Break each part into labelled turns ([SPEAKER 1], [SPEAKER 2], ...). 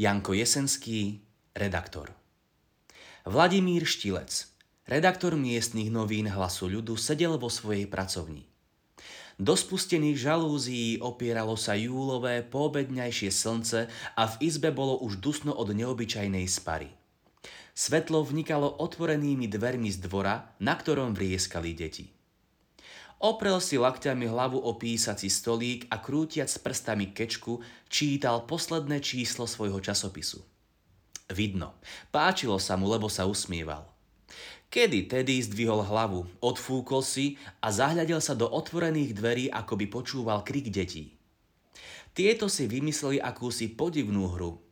[SPEAKER 1] Janko Jesenský, redaktor. Vladimír Štilec, redaktor miestnych novín Hlasu ľudu, sedel vo svojej pracovni. Do spustených žalúzií opieralo sa júlové poobedňajšie slnce a v izbe bolo už dusno od neobyčajnej spary. Svetlo vnikalo otvorenými dvermi z dvora, na ktorom vrieskali deti. Oprel si lakťami hlavu o písací stolík a krútiac prstami kečku čítal posledné číslo svojho časopisu. Vidno. Páčilo sa mu, lebo sa usmieval. Kedy tedy zdvihol hlavu, odfúkol si a zahľadil sa do otvorených dverí, ako by počúval krik detí. Tieto si vymysleli akúsi podivnú hru.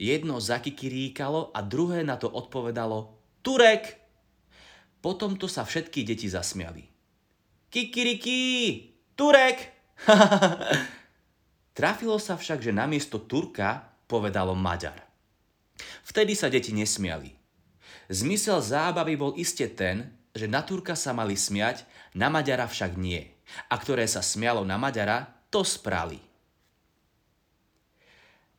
[SPEAKER 1] Jedno zakikiríkalo a druhé na to odpovedalo Turek! Potom to sa všetky deti zasmiali. Kikiriki! Turek! Trafilo sa však, že namiesto Turka povedalo Maďar. Vtedy sa deti nesmiali. Zmysel zábavy bol iste ten, že na Turka sa mali smiať, na Maďara však nie. A ktoré sa smialo na Maďara, to sprali.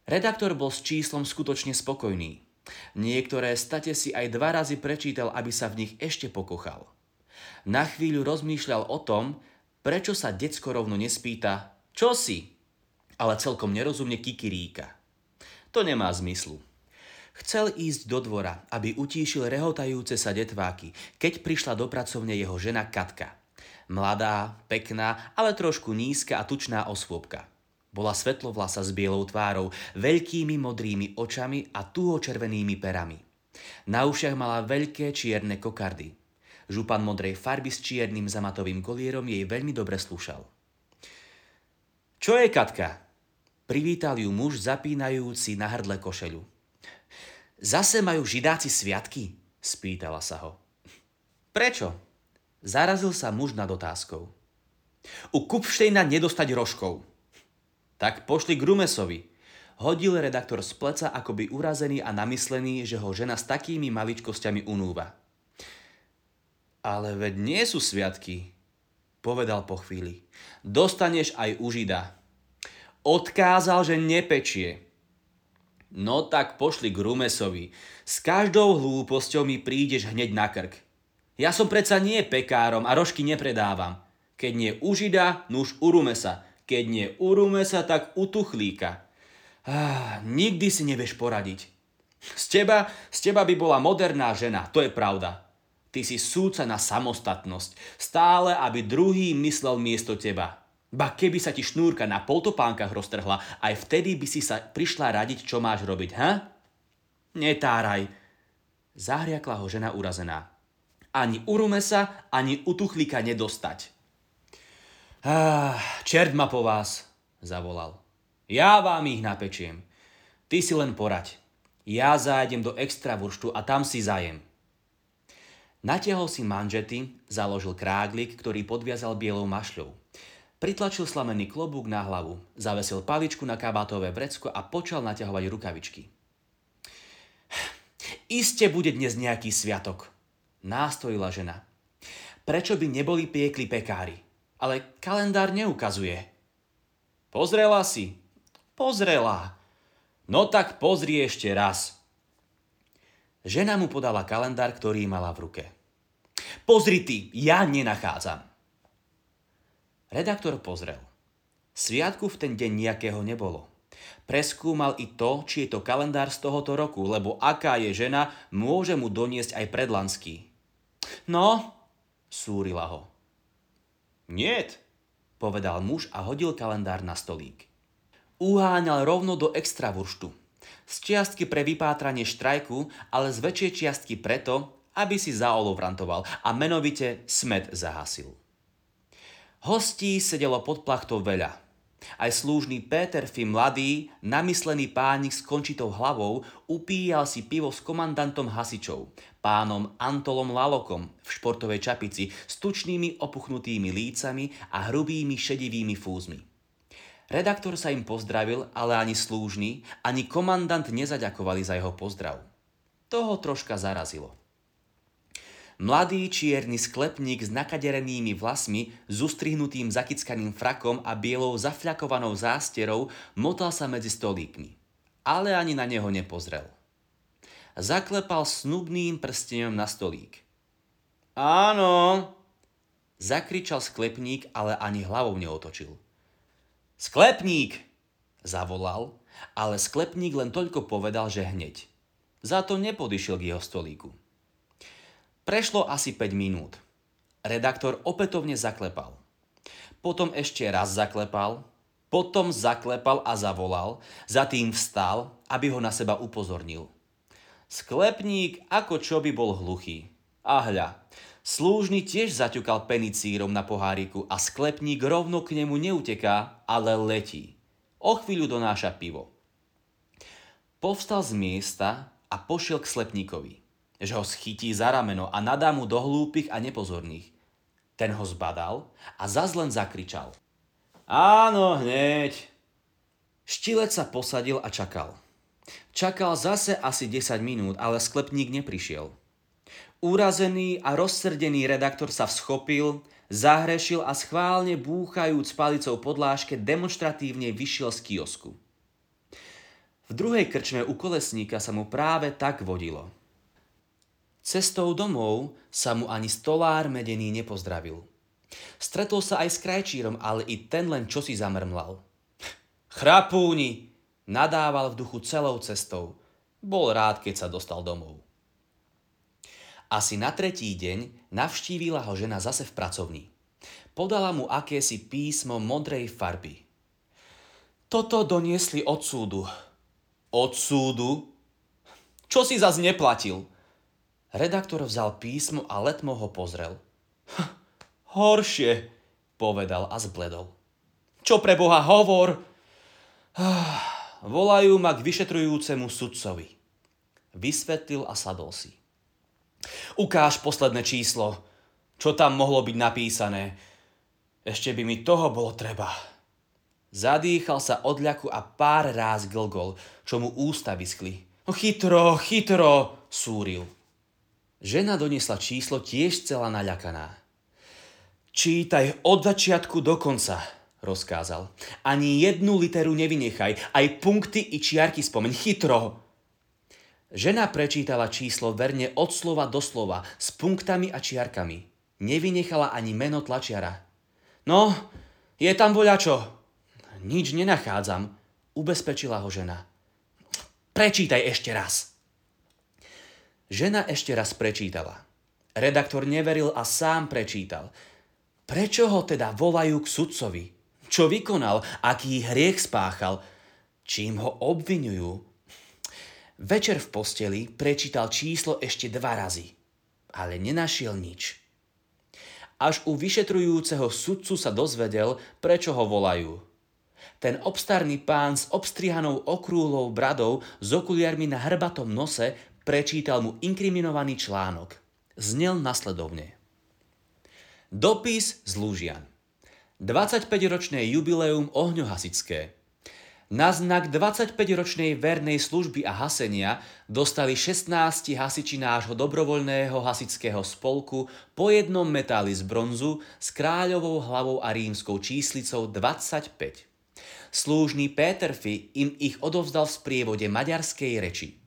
[SPEAKER 1] Redaktor bol s číslom skutočne spokojný. Niektoré state si aj dva razy prečítal, aby sa v nich ešte pokochal. Na chvíľu rozmýšľal o tom, prečo sa decko rovno nespýta, čo si, ale celkom nerozumne kikiríka. To nemá zmyslu. Chcel ísť do dvora, aby utíšil rehotajúce sa detváky, keď prišla do pracovne jeho žena Katka. Mladá, pekná, ale trošku nízka a tučná osôbka. Bola svetlovlasa s bielou tvárou, veľkými modrými očami a tuho červenými perami. Na ušiach mala veľké čierne kokardy. Župan modrej farby s čiernym zamatovým kolierom jej veľmi dobre slúšal. Čo je, Katka? Privítal ju muž zapínajúci na hrdle košeľu. Zase majú židáci sviatky? Spýtala sa ho. Prečo? Zarazil sa muž nad otázkou. U Kupštejna nedostať rožkov. Tak pošli k Rumesovi. Hodil redaktor z pleca akoby urazený a namyslený, že ho žena s takými maličkosťami unúva. Ale veď nie sú sviatky, povedal po chvíli. Dostaneš aj u Žida. Odkázal, že nepečie. No tak pošli k Rumesovi. S každou hlúposťou mi prídeš hneď na krk. Ja som predsa nie pekárom a rožky nepredávam. Keď nie u Žida, nuž u Rumesa. Keď nie u Rumesa, tak u Tuchlíka. Ah, nikdy si nevieš poradiť. Z teba, z teba by bola moderná žena, to je pravda. Ty si súca na samostatnosť. Stále, aby druhý myslel miesto teba. Ba keby sa ti šnúrka na poltopánkach roztrhla, aj vtedy by si sa prišla radiť, čo máš robiť, ha? Netáraj. Zahriakla ho žena urazená. Ani u Rumesa, ani u Tuchlika nedostať. Ah, čert ma po vás, zavolal. Ja vám ich napečiem. Ty si len poraď. Ja zájdem do extravurštu a tam si zajem. Natiahol si manžety, založil kráglik, ktorý podviazal bielou mašľou. Pritlačil slamený klobúk na hlavu, zavesil paličku na kabátové vrecko a počal naťahovať rukavičky. Iste bude dnes nejaký sviatok, nástojila žena. Prečo by neboli piekli pekári? Ale kalendár neukazuje. Pozrela si? Pozrela. No tak pozri ešte raz. Žena mu podala kalendár, ktorý mala v ruke. Pozri ty, ja nenachádzam. Redaktor pozrel. Sviatku v ten deň nejakého nebolo. Preskúmal i to, či je to kalendár z tohoto roku, lebo aká je žena, môže mu doniesť aj predlanský. No, súrila ho. Niet, povedal muž a hodil kalendár na stolík. Uháňal rovno do extravurštu. Z čiastky pre vypátranie štrajku, ale z väčšej čiastky preto, aby si zaolovrantoval a menovite smet zahasil. Hostí sedelo pod plachtou veľa. Aj slúžný Péter Fi mladý, namyslený pánik s končitou hlavou, upíjal si pivo s komandantom hasičov, pánom Antolom Lalokom v športovej čapici s tučnými opuchnutými lícami a hrubými šedivými fúzmi. Redaktor sa im pozdravil, ale ani slúžny, ani komandant nezaďakovali za jeho pozdrav. Toho troška zarazilo. Mladý čierny sklepník s nakaderenými vlasmi, s ustrihnutým zakickaným frakom a bielou zafľakovanou zásterou motal sa medzi stolíkmi. ale ani na neho nepozrel. Zaklepal snubným prstenom na stolík. Áno, zakričal sklepník, ale ani hlavou neotočil. Sklepník! zavolal, ale sklepník len toľko povedal, že hneď. Za to nepodišiel k jeho stolíku. Prešlo asi 5 minút. Redaktor opätovne zaklepal. Potom ešte raz zaklepal, potom zaklepal a zavolal, za tým vstal, aby ho na seba upozornil. Sklepník ako čo by bol hluchý. A hľa, slúžny tiež zaťukal penicírom na poháriku a sklepník rovno k nemu neuteká, ale letí. O chvíľu donáša pivo. Povstal z miesta a pošiel k slepníkovi, že ho schytí za rameno a nadá mu do hlúpych a nepozorných. Ten ho zbadal a zaz len zakričal. Áno, hneď. Štilec sa posadil a čakal. Čakal zase asi 10 minút, ale sklepník neprišiel. Úrazený a rozsrdený redaktor sa vschopil, zahrešil a schválne búchajúc palicou podláške demonstratívne vyšiel z kiosku. V druhej krčme u kolesníka sa mu práve tak vodilo. Cestou domov sa mu ani stolár medený nepozdravil. Stretol sa aj s krajčírom, ale i ten len čosi zamrmlal. Chrapúni! Nadával v duchu celou cestou. Bol rád, keď sa dostal domov. Asi na tretí deň navštívila ho žena zase v pracovni. Podala mu akési písmo modrej farby. Toto doniesli od súdu. Od súdu? Čo si zas neplatil? Redaktor vzal písmo a letmo ho pozrel. Hm, Horšie, povedal a zbledol. Čo pre Boha hovor? Volajú ma k vyšetrujúcemu sudcovi. Vysvetlil a sadol si. Ukáž posledné číslo. Čo tam mohlo byť napísané? Ešte by mi toho bolo treba. Zadýchal sa od ľaku a pár ráz glgol, čo mu ústa vyskli. No chytro, chytro, súril. Žena doniesla číslo tiež celá naľakaná. Čítaj od začiatku do konca, rozkázal. Ani jednu literu nevynechaj, aj punkty i čiarky spomeň chytro. Žena prečítala číslo verne od slova do slova, s punktami a čiarkami. Nevynechala ani meno tlačiara. No, je tam voľačo. Nič nenachádzam, ubezpečila ho žena. Prečítaj ešte raz. Žena ešte raz prečítala. Redaktor neveril a sám prečítal – Prečo ho teda volajú k sudcovi? Čo vykonal? Aký hriech spáchal? Čím ho obvinujú? Večer v posteli prečítal číslo ešte dva razy, ale nenašiel nič. Až u vyšetrujúceho sudcu sa dozvedel, prečo ho volajú. Ten obstarný pán s obstrihanou okrúhlou bradou s okuliarmi na hrbatom nose prečítal mu inkriminovaný článok. Znel nasledovne. Dopis z Lúžian. 25-ročné jubileum ohňohasické. Na znak 25-ročnej vernej služby a hasenia dostali 16 hasiči nášho dobrovoľného hasického spolku po jednom metáli z bronzu s kráľovou hlavou a rímskou číslicou 25. Slúžný Péterfi im ich odovzdal v sprievode maďarskej reči.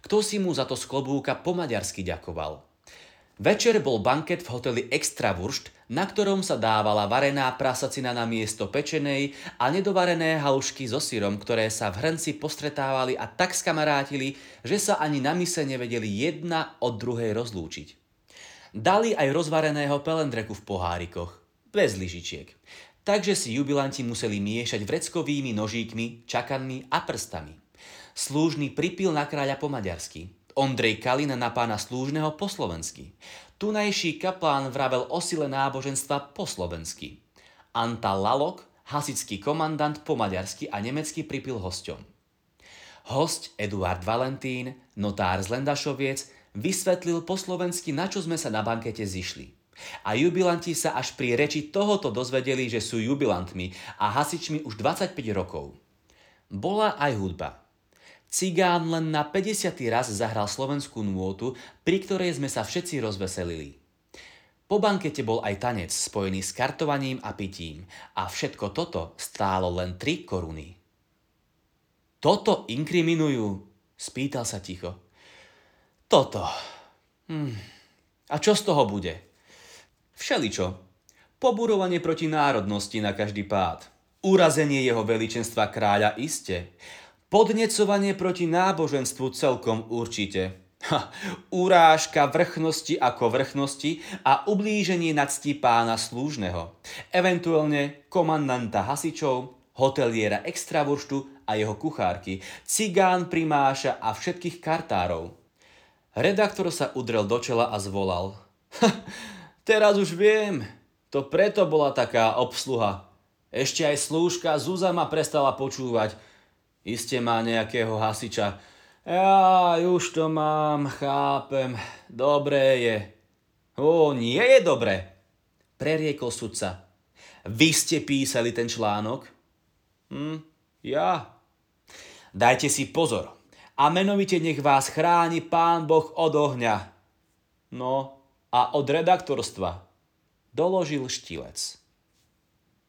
[SPEAKER 1] Kto si mu za to z klobúka po maďarsky ďakoval? Večer bol banket v hoteli Extrawurst, na ktorom sa dávala varená prasacina na miesto pečenej a nedovarené halušky so syrom, ktoré sa v hrnci postretávali a tak skamarátili, že sa ani na mise nevedeli jedna od druhej rozlúčiť. Dali aj rozvareného pelendreku v pohárikoch, bez lyžičiek. Takže si jubilanti museli miešať vreckovými nožíkmi, čakanmi a prstami. Slúžny pripil na kráľa po maďarsky, Ondrej Kalina na pána slúžneho po slovensky. Tunajší kaplán vravel o sile náboženstva po slovensky. Anta Lalok, hasický komandant po maďarsky a nemecky pripil hosťom. Host Eduard Valentín, notár z Lendašoviec, vysvetlil po slovensky, na čo sme sa na bankete zišli. A jubilanti sa až pri reči tohoto dozvedeli, že sú jubilantmi a hasičmi už 25 rokov. Bola aj hudba. Cigán len na 50. raz zahral slovenskú nôtu, pri ktorej sme sa všetci rozveselili. Po bankete bol aj tanec spojený s kartovaním a pitím a všetko toto stálo len 3 koruny. Toto inkriminujú? Spýtal sa ticho. Toto. Hm. A čo z toho bude? Všeličo. Poburovanie proti národnosti na každý pád. Urazenie jeho veličenstva kráľa iste. Podnecovanie proti náboženstvu celkom určite. Ha, urážka vrchnosti ako vrchnosti a ublíženie nadsti pána slúžneho. Eventuálne komandanta hasičov, hoteliera extravorštu a jeho kuchárky, cigán primáša a všetkých kartárov. Redaktor sa udrel do čela a zvolal. teraz už viem, to preto bola taká obsluha. Ešte aj slúžka Zuza prestala počúvať. Iste má nejakého hasiča. Ja už to mám, chápem. Dobré je. O, nie je dobré, preriekol sudca. Vy ste písali ten článok? Hm, ja. Dajte si pozor. A menovite nech vás chráni pán Boh od ohňa. No, a od redaktorstva. Doložil štilec.